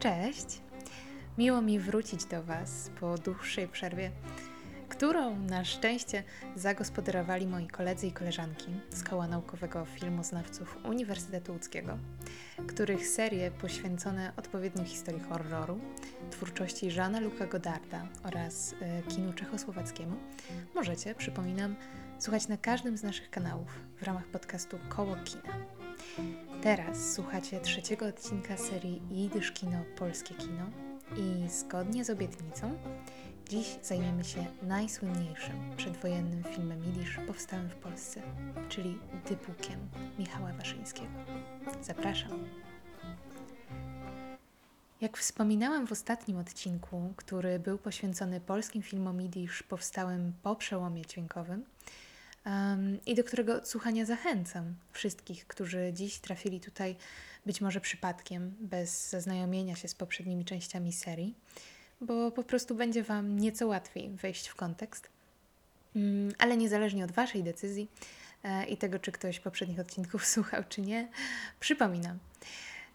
Cześć! Miło mi wrócić do Was po dłuższej przerwie, którą na szczęście zagospodarowali moi koledzy i koleżanki z Koła Naukowego Filmoznawców Uniwersytetu Łódzkiego, których serie poświęcone odpowiednio historii horroru, twórczości Żana Luka Godarda oraz e, kinu czechosłowackiemu możecie, przypominam, słuchać na każdym z naszych kanałów w ramach podcastu Koło Kina. Teraz słuchacie trzeciego odcinka serii Jidysz Kino Polskie Kino i zgodnie z obietnicą dziś zajmiemy się najsłynniejszym przedwojennym filmem jidysz powstałym w Polsce, czyli Dybukiem Michała Waszyńskiego. Zapraszam. Jak wspominałam w ostatnim odcinku, który był poświęcony polskim filmom jidysz powstałym po przełomie dźwiękowym, um, i do którego odsłuchania zachęcam wszystkich, którzy dziś trafili tutaj być może przypadkiem, bez zaznajomienia się z poprzednimi częściami serii, bo po prostu będzie Wam nieco łatwiej wejść w kontekst. Um, ale niezależnie od Waszej decyzji e, i tego, czy ktoś poprzednich odcinków słuchał, czy nie, przypominam.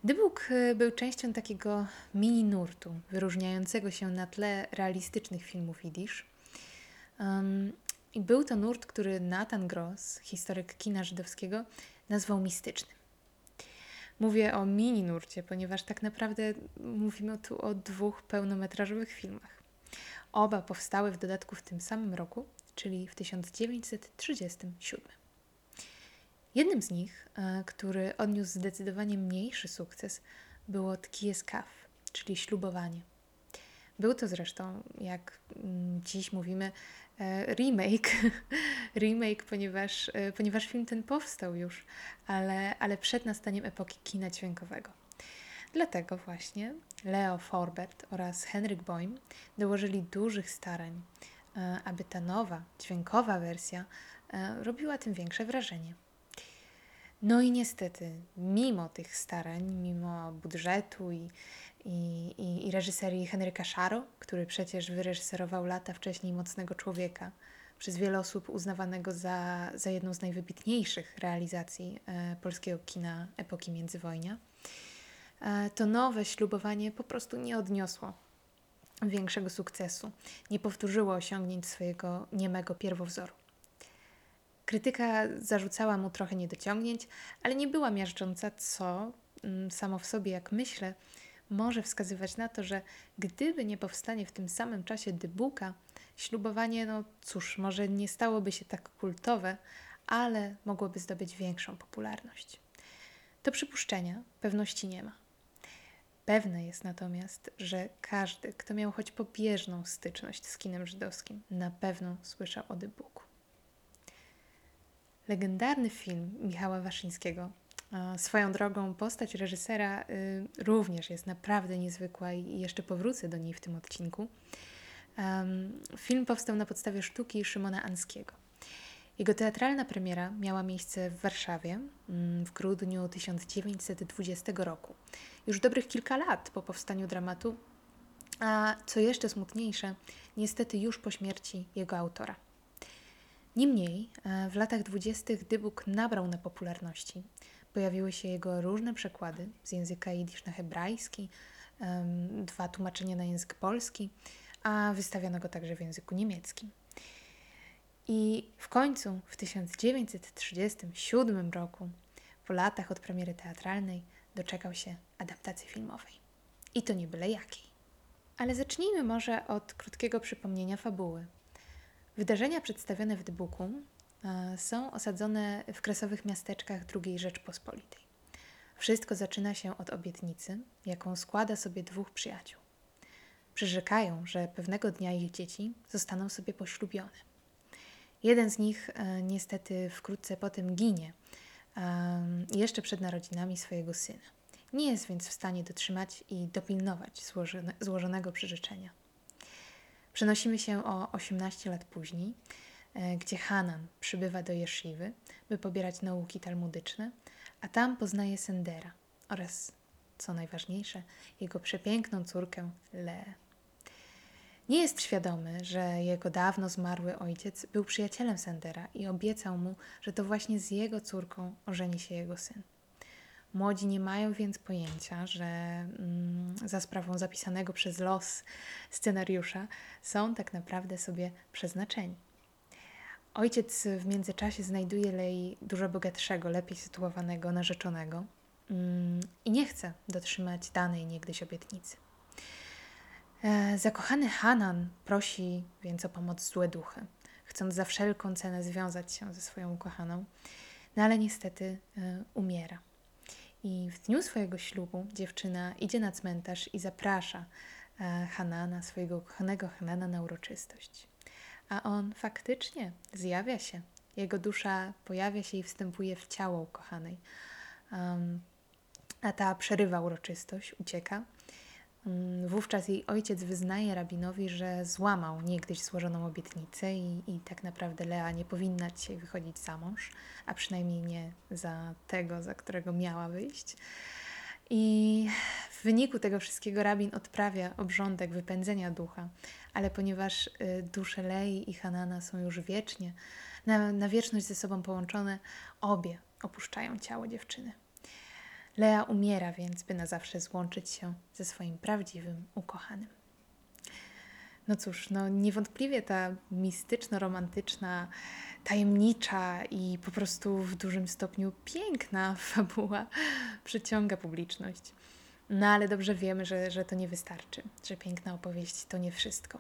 Book e, był częścią takiego mini nurtu, wyróżniającego się na tle realistycznych filmów Yiddish. Um, i był to nurt, który Nathan Gross, historyk kina żydowskiego, nazwał mistycznym. Mówię o mini nurcie, ponieważ tak naprawdę mówimy tu o dwóch pełnometrażowych filmach. Oba powstały w dodatku w tym samym roku, czyli w 1937. Jednym z nich, e, który odniósł zdecydowanie mniejszy sukces, było Tkies Kaf, czyli ślubowanie. Był to zresztą, jak mm, dziś mówimy, remake, remake ponieważ, e, ponieważ film ten powstał już, ale, ale przed nastaniem epoki kina dźwiękowego. Dlatego właśnie Leo Forbert oraz Henryk Boym dołożyli dużych starań, e, aby ta nowa, dźwiękowa wersja robiła tym większe wrażenie. No i niestety, mimo tych starań, mimo budżetu i, i, i, reżyserii Henryka Szaro, który przecież wyreżyserował lata wcześniej Mocnego Człowieka, przez wiele osób uznawanego za, za jedną z najwybitniejszych realizacji e, polskiego kina epoki międzywojnia, e, to nowe ślubowanie po prostu nie odniosło większego sukcesu, nie powtórzyło osiągnięć swojego niemego pierwowzoru. Krytyka zarzucała mu trochę niedociągnięć, ale nie była miażdżąca, co mm, samo w sobie, jak myślę, może wskazywać na to, że gdyby nie powstanie w tym samym czasie dybuka, ślubowanie, no cóż, może nie stałoby się tak kultowe, ale mogłoby zdobyć większą popularność. Do przypuszczenia pewności nie ma. Pewne jest natomiast, że każdy, kto miał choć pobieżną styczność z kinem żydowskim, na pewno słyszał o dybuku. Legendarny film Michała Waszyńskiego Swoją drogą postać reżysera y, również jest naprawdę niezwykła i jeszcze powrócę do niej w tym odcinku. Film powstał na podstawie sztuki Szymona Anskiego. Jego teatralna premiera miała miejsce w Warszawie mm, w grudniu 1920 roku. Już dobrych kilka lat po powstaniu dramatu, a co jeszcze smutniejsze, niestety już po śmierci jego autora. Niemniej e, w latach dwudziestych Dybuk nabrał na popularności Pojawiły się jego różne przekłady z języka jidysz na hebrajski, dwa tłumaczenia na język polski, a wystawiono go także w języku niemieckim. I w końcu w 1937 roku, po latach od premiery teatralnej, doczekał się adaptacji filmowej. I to nie byle jakiej. Ale zacznijmy może od krótkiego przypomnienia fabuły. Wydarzenia przedstawione w Dybuku E, są osadzone w kresowych miasteczkach II Rzeczpospolitej. Wszystko zaczyna się od obietnicy, jaką składa sobie dwóch przyjaciół. Przyrzekają, że pewnego dnia ich dzieci zostaną sobie poślubione. Jeden z nich e, niestety wkrótce potem ginie, e, jeszcze przed narodzinami swojego syna. Nie jest więc w stanie dotrzymać i dopilnować złożone, złożonego przyrzeczenia. Przenosimy się o 18 lat później, E, gdzie Hanan przybywa do Jeszywy, by pobierać nauki talmudyczne, a tam poznaje Sendera oraz, co najważniejsze, jego przepiękną córkę Leę. Nie jest świadomy, że jego dawno zmarły ojciec był przyjacielem Sendera i obiecał mu, że to właśnie z jego córką ożeni się jego syn. Młodzi nie mają więc pojęcia, że mm, za sprawą zapisanego przez los scenariusza są tak naprawdę sobie przeznaczeni. Ojciec w międzyczasie znajduje Lei dużo bogatszego, lepiej sytuowanego narzeczonego mm, i nie chce dotrzymać danej niegdyś obietnicy. E, zakochany Hanan prosi więc o pomoc złe duchy, chcąc za wszelką cenę związać się ze swoją ukochaną, no ale niestety e, umiera. I w dniu swojego ślubu dziewczyna idzie na cmentarz i zaprasza e, Hanana, swojego ukochanego Hanana na uroczystość. A on faktycznie zjawia się. Jego dusza pojawia się i wstępuje w ciało ukochanej. Um, a ta przerywa uroczystość, ucieka. Um, wówczas jej ojciec wyznaje rabinowi, że złamał niegdyś złożoną obietnicę i, i tak naprawdę Lea nie powinna dzisiaj wychodzić za mąż, a przynajmniej nie za tego, za którego miała wyjść. I w wyniku tego wszystkiego rabin odprawia obrządek wypędzenia ducha, ale ponieważ y, dusze Lei i Hanana są już wiecznie, na, na wieczność ze sobą połączone, obie opuszczają ciało dziewczyny. Lea umiera więc, by na zawsze złączyć się ze swoim prawdziwym ukochanym. No cóż, no niewątpliwie ta mistyczno-romantyczna, tajemnicza i po prostu w dużym stopniu piękna fabuła przyciąga publiczność. No ale dobrze wiemy, że, że to nie wystarczy, że piękna opowieść to nie wszystko.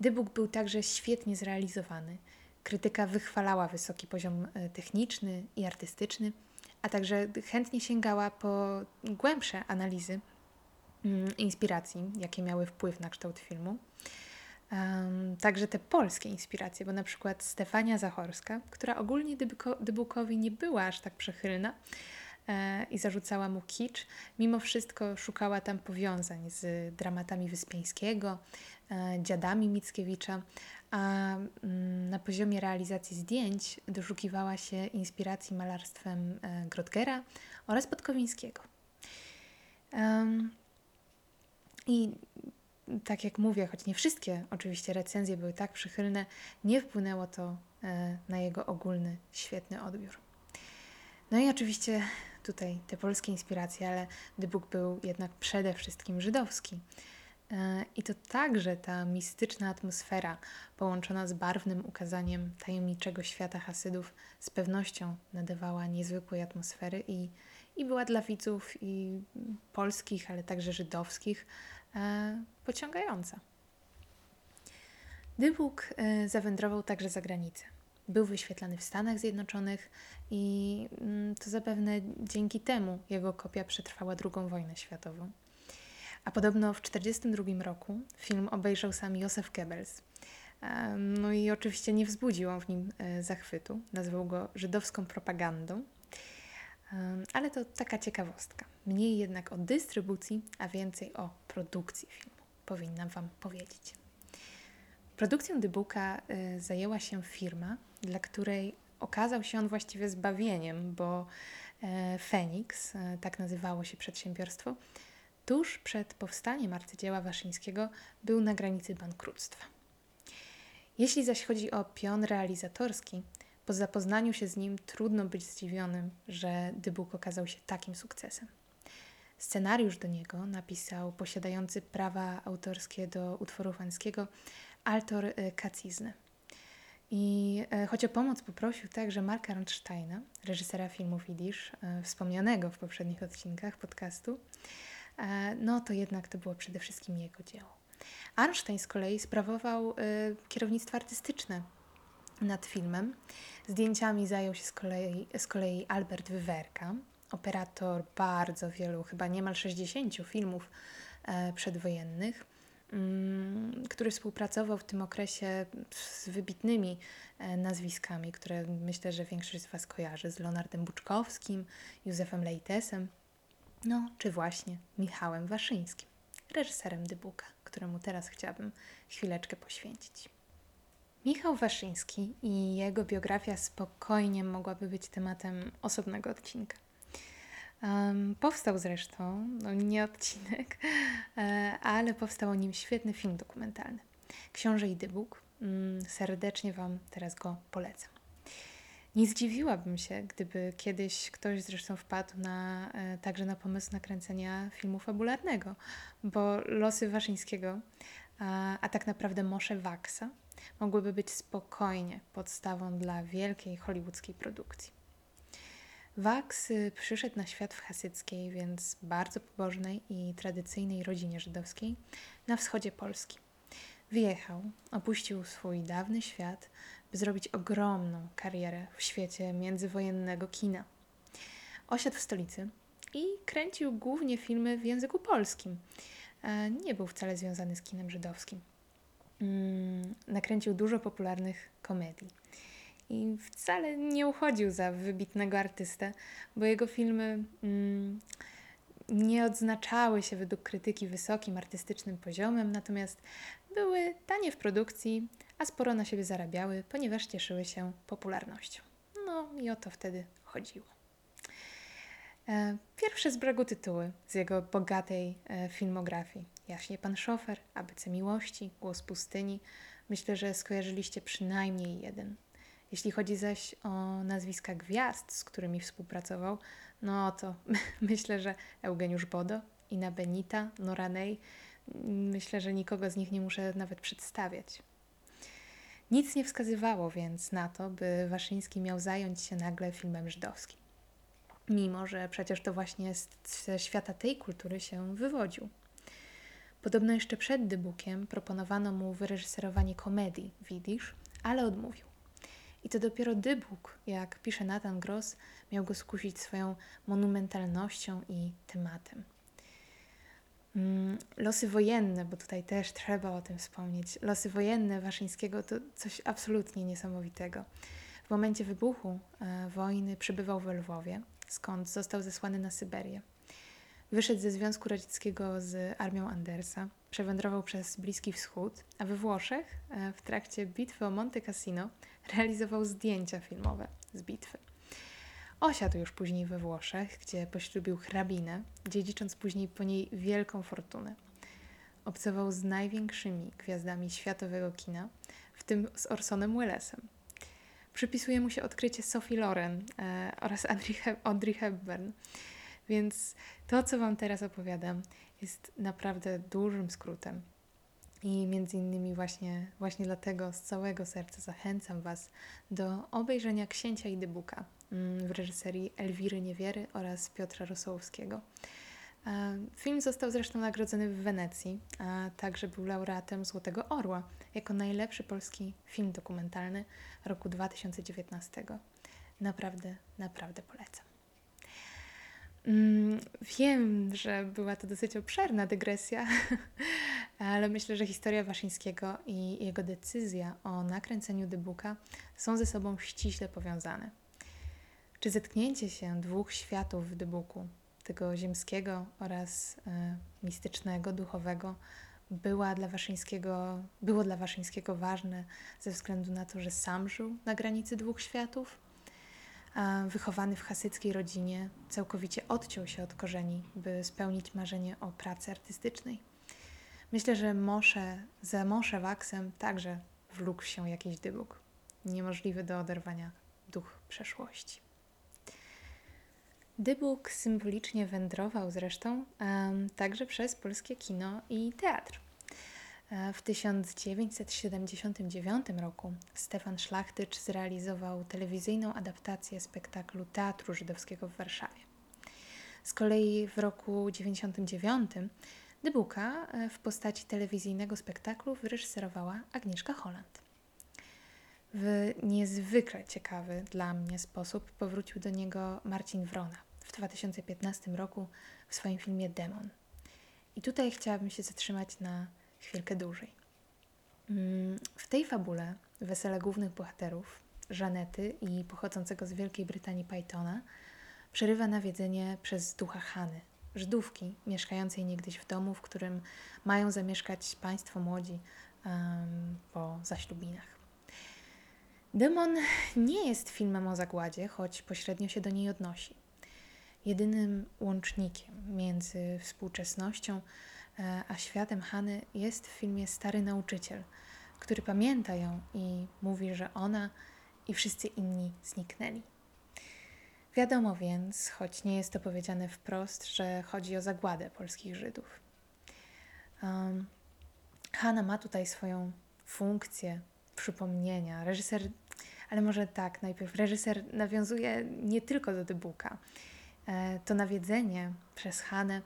Dybuk był także świetnie zrealizowany. Krytyka wychwalała wysoki poziom e, techniczny i artystyczny, a także chętnie sięgała po głębsze analizy mm, inspiracji, jakie miały wpływ na kształt filmu. Um, także te polskie inspiracje, bo na przykład Stefania Zachorska, która ogólnie Dybukowi nie była aż tak przychylna i zarzucała mu kicz, mimo wszystko szukała tam powiązań z dramatami Wyspiańskiego, e, dziadami Mickiewicza, a mm, na poziomie realizacji zdjęć doszukiwała się inspiracji malarstwem e, Grotgera oraz Podkowińskiego. I tak jak mówię, choć nie wszystkie oczywiście recenzje były tak przychylne, nie wpłynęło to e, na jego ogólny, świetny odbiór. No i oczywiście tutaj te polskie inspiracje, ale Book był jednak przede wszystkim żydowski. E, I to także ta mistyczna atmosfera, połączona z barwnym ukazaniem tajemniczego świata Hasydów, z pewnością nadawała niezwykłej atmosfery i, i była dla widzów i polskich, ale także żydowskich e, pociągająca. Dybuk e, zawędrował także za granicę. Był wyświetlany w Stanach Zjednoczonych i mm, to zapewne dzięki temu jego kopia przetrwała II wojnę światową. A podobno w 1942 roku film obejrzał sam Józef Goebbels. No i oczywiście nie wzbudził on w nim e, zachwytu. Nazwał go żydowską propagandą. Ale to taka ciekawostka. Mniej jednak o dystrybucji, a więcej o produkcji filmu powinnam Wam powiedzieć. Produkcją Dybuka zajęła się firma, dla której okazał się on właściwie zbawieniem, bo e, Fenix, e, tak nazywało się przedsiębiorstwo, tuż przed powstaniem arcydzieła Waszyńskiego był na granicy bankructwa. Jeśli zaś chodzi o pion realizatorski, po zapoznaniu się z nim trudno być zdziwionym, że Dybuk okazał się takim sukcesem. Scenariusz do niego napisał posiadający prawa autorskie do utworu fańskiego Altor e, Kacizny. I e, choć o pomoc poprosił także Marka Arnsteina, reżysera filmu Widzisz, e, wspomnianego w poprzednich odcinkach podcastu, no to jednak to było przede wszystkim jego dzieło. Arnstein z kolei sprawował kierownictwo artystyczne nad filmem. Zdjęciami zajął się z kolei, z kolei Albert Wywerka, operator bardzo wielu, chyba niemal 60 filmów e, przedwojennych, który współpracował w tym okresie z wybitnymi e, nazwiskami, które myślę, że większość z Was kojarzy, z Leonardem Buczkowskim, Józefem Leitesem, no czy właśnie Michałem Waszyńskim, reżyserem Dybuka, któremu teraz chciałabym chwileczkę poświęcić. Michał Waszyński i jego biografia spokojnie mogłaby być tematem osobnego odcinka. Um, powstał zresztą, no nie odcinek, e, ale powstał o nim świetny film dokumentalny. Książę i Dybuk. Mm, serdecznie Wam teraz go polecam. Nie zdziwiłabym się, gdyby kiedyś ktoś zresztą wpadł na, e, także na pomysł nakręcenia filmu fabularnego, bo losy Waszyńskiego, a, a tak naprawdę Moshe Waksa, mogłyby być spokojnie podstawą dla wielkiej hollywoodzkiej produkcji. Waks y, przyszedł na świat w hasyckiej, więc bardzo pobożnej i tradycyjnej rodzinie żydowskiej na wschodzie Polski. Wyjechał, opuścił swój dawny świat, by zrobić ogromną karierę w świecie międzywojennego kina. Osiadł w stolicy i kręcił głównie filmy w języku polskim. E, nie był wcale związany z kinem żydowskim. Mm, nakręcił dużo popularnych komedii. I wcale nie uchodził za wybitnego artystę, bo jego filmy mm, nie odznaczały się według krytyki wysokim artystycznym poziomem, natomiast były tanie w produkcji, a sporo na siebie zarabiały, ponieważ cieszyły się popularnością. No i o to wtedy chodziło. E, pierwsze z brzegu tytuły z jego bogatej e, filmografii. Jaśnie Pan Szofer, ABC Miłości, Głos Pustyni. Myślę, że skojarzyliście przynajmniej jeden. Jeśli chodzi zaś o nazwiska gwiazd, z którymi współpracował, no to myślę, że Eugeniusz Bodo, Ina Benita, Nora Ney. Myślę, że nikogo z nich nie muszę nawet przedstawiać. Nic nie wskazywało więc na to, by Waszyński miał zająć się nagle filmem żydowskim. Mimo, że przecież to właśnie ze świata tej kultury się wywodził. Podobno jeszcze przed debukiem proponowano mu wyreżyserowanie komedii Widzisz, ale odmówił. I to dopiero dybuk, jak pisze Nathan Gross, miał go skusić swoją monumentalnością i tematem. Mm, losy wojenne, bo tutaj też trzeba o tym wspomnieć. Losy wojenne Waszyńskiego to coś absolutnie niesamowitego. W momencie wybuchu e, wojny przybywał we Lwowie, skąd został zesłany na Syberię. Wyszedł ze Związku Radzieckiego z armią Andersa, przewędrował przez Bliski Wschód, a we Włoszech e, w trakcie bitwy o Monte Cassino realizował zdjęcia filmowe z bitwy. Osiadł już później we Włoszech, gdzie poślubił hrabinę, dziedzicząc później po niej wielką fortunę. Obcował z największymi gwiazdami światowego kina, w tym z Orsonem Wellesem. Przypisuje mu się odkrycie Sophie Loren e, oraz Audrey Hepburn. Więc to, co Wam teraz opowiadam, jest naprawdę dużym skrótem. I między innymi właśnie, właśnie dlatego z całego serca zachęcam Was do obejrzenia Księcia i Dybuka mm, w reżyserii Elwiry Niewiery oraz Piotra Rosołowskiego. Film został zresztą nagrodzony w Wenecji, a także był laureatem Złotego Orła jako najlepszy polski film dokumentalny roku 2019. Naprawdę, naprawdę polecam. Mm, wiem, że była to dosyć obszerna dygresja, ale myślę, że historia Waszyńskiego i jego decyzja o nakręceniu debuka są ze sobą ściśle powiązane. Czy zetknięcie się dwóch światów w debuku, tego ziemskiego oraz e, mistycznego, duchowego, była dla Waszyńskiego, było dla Waszyńskiego ważne ze względu na to, że sam żył na granicy dwóch światów? Wychowany w hasyckiej rodzinie, całkowicie odciął się od korzeni, by spełnić marzenie o pracy artystycznej. Myślę, że Mosze, za Mosze Waksem także wlókł się jakiś dybuk, niemożliwy do oderwania duch przeszłości. Dybuk symbolicznie wędrował zresztą um, także przez polskie kino i teatr. W 1979 roku Stefan Szlachtycz zrealizował telewizyjną adaptację spektaklu Teatru Żydowskiego w Warszawie. Z kolei w roku 1999 Dybuka e, w postaci telewizyjnego spektaklu wyreżyserowała Agnieszka Holland. W niezwykle ciekawy dla mnie sposób powrócił do niego Marcin Wrona w 2015 roku w swoim filmie Demon. I tutaj chciałabym się zatrzymać na chwilkę dłużej. Mm, w tej fabule wesele głównych bohaterów, Żanety i pochodzącego z Wielkiej Brytanii Pythona, przerywa nawiedzenie przez ducha Hany, Żydówki mieszkającej niegdyś w domu, w którym mają zamieszkać państwo młodzi um, po zaślubinach. Demon nie jest filmem o zagładzie, choć pośrednio się do niej odnosi. Jedynym łącznikiem między współczesnością a światem Hany jest w filmie stary nauczyciel, który pamięta ją i mówi, że ona i wszyscy inni zniknęli. Wiadomo więc, choć nie jest to powiedziane wprost, że chodzi o zagładę polskich Żydów. Um, Hanna ma tutaj swoją funkcję przypomnienia. Reżyser, ale może tak, najpierw reżyser nawiązuje nie tylko do Dybuka. E, to nawiedzenie przez Hanę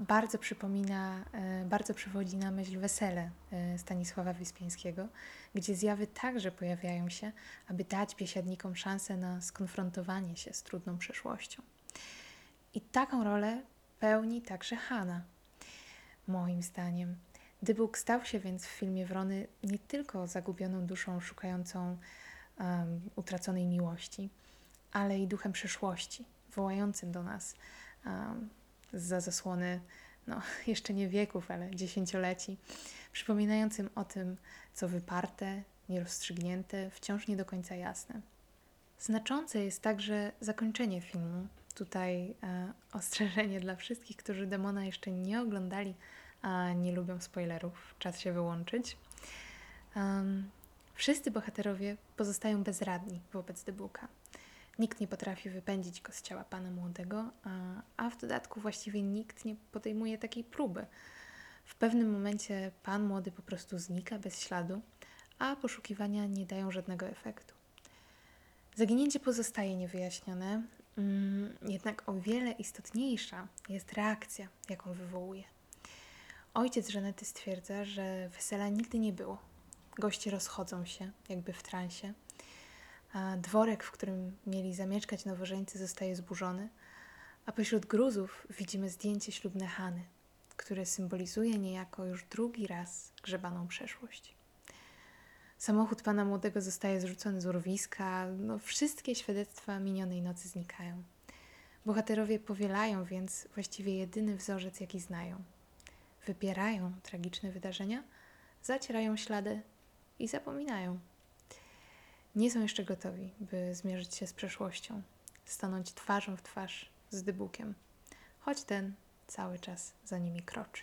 bardzo przypomina, e, bardzo przywodzi na myśl wesele e, Stanisława Wyspiańskiego, gdzie zjawy także pojawiają się, aby dać biesiadnikom szansę na skonfrontowanie się z trudną przeszłością. I taką rolę pełni także Hanna. Moim zdaniem. Dybuk stał się więc w filmie Wrony nie tylko zagubioną duszą szukającą um, utraconej miłości, ale i duchem przeszłości, wołającym do nas um, za zasłony, no jeszcze nie wieków, ale dziesięcioleci, przypominającym o tym, co wyparte, nierozstrzygnięte, wciąż nie do końca jasne. Znaczące jest także zakończenie filmu. Tutaj e, ostrzeżenie dla wszystkich, którzy demona jeszcze nie oglądali, a nie lubią spoilerów. Czas się wyłączyć. Um, wszyscy bohaterowie pozostają bezradni wobec Debuka. Nikt nie potrafi wypędzić go z ciała pana młodego, a, a w dodatku właściwie nikt nie podejmuje takiej próby. W pewnym momencie pan młody po prostu znika bez śladu, a poszukiwania nie dają żadnego efektu. Zaginięcie pozostaje niewyjaśnione, mm, jednak o wiele istotniejsza jest reakcja, jaką wywołuje. Ojciec Żanety stwierdza, że wesela nigdy nie było. Goście rozchodzą się, jakby w transie dworek, w którym mieli zamieszkać nowożeńcy, zostaje zburzony, a pośród gruzów widzimy zdjęcie ślubne Hany, które symbolizuje niejako już drugi raz grzebaną przeszłość. Samochód pana młodego zostaje zrzucony z urwiska, no wszystkie świadectwa minionej nocy znikają. Bohaterowie powielają więc właściwie jedyny wzorzec, jaki znają. Wypierają tragiczne wydarzenia, zacierają ślady i zapominają nie są jeszcze gotowi, by zmierzyć się z przeszłością, stanąć twarzą w twarz z dybukiem, choć ten cały czas za nimi kroczy.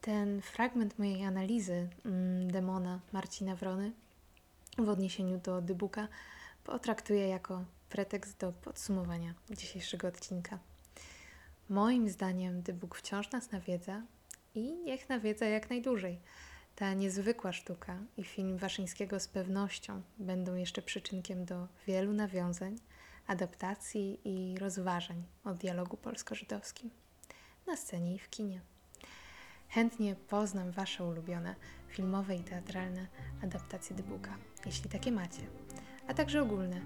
Ten fragment mojej analizy mm, demona Marcina Wrony w odniesieniu do dybuka potraktuję jako pretekst do podsumowania dzisiejszego odcinka. Moim zdaniem dybuk wciąż nas nawiedza i niech nawiedza jak najdłużej – ta niezwykła sztuka i film Waszyńskiego z pewnością będą jeszcze przyczynkiem do wielu nawiązań, adaptacji i rozważań o dialogu polsko-żydowskim na scenie i w kinie. Chętnie poznam Wasze ulubione filmowe i teatralne adaptacje Dybuka, jeśli takie macie, a także ogólne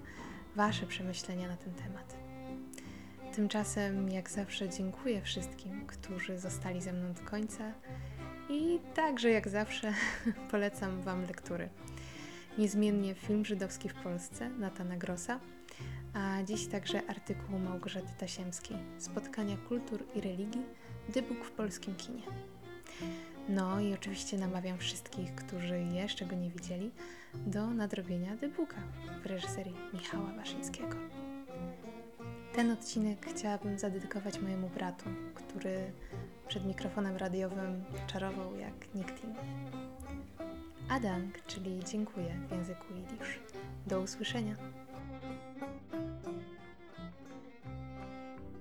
Wasze przemyślenia na ten temat. Tymczasem, jak zawsze, dziękuję wszystkim, którzy zostali ze mną do końca i także, jak zawsze, polecam Wam lektury. Niezmiennie film żydowski w Polsce Natana Grossa, a dziś także artykuł Małgorzaty Tasiemskiej Spotkania kultur i religii Dybuk w polskim kinie. No i oczywiście namawiam wszystkich, którzy jeszcze go nie widzieli, do nadrobienia Dybuka w reżyserii Michała Waszyńskiego. Ten odcinek chciałabym zadedykować mojemu bratu, który przed mikrofonem radiowym czarował jak nikt inny. Adank, czyli dziękuję w języku jidysz. Do usłyszenia.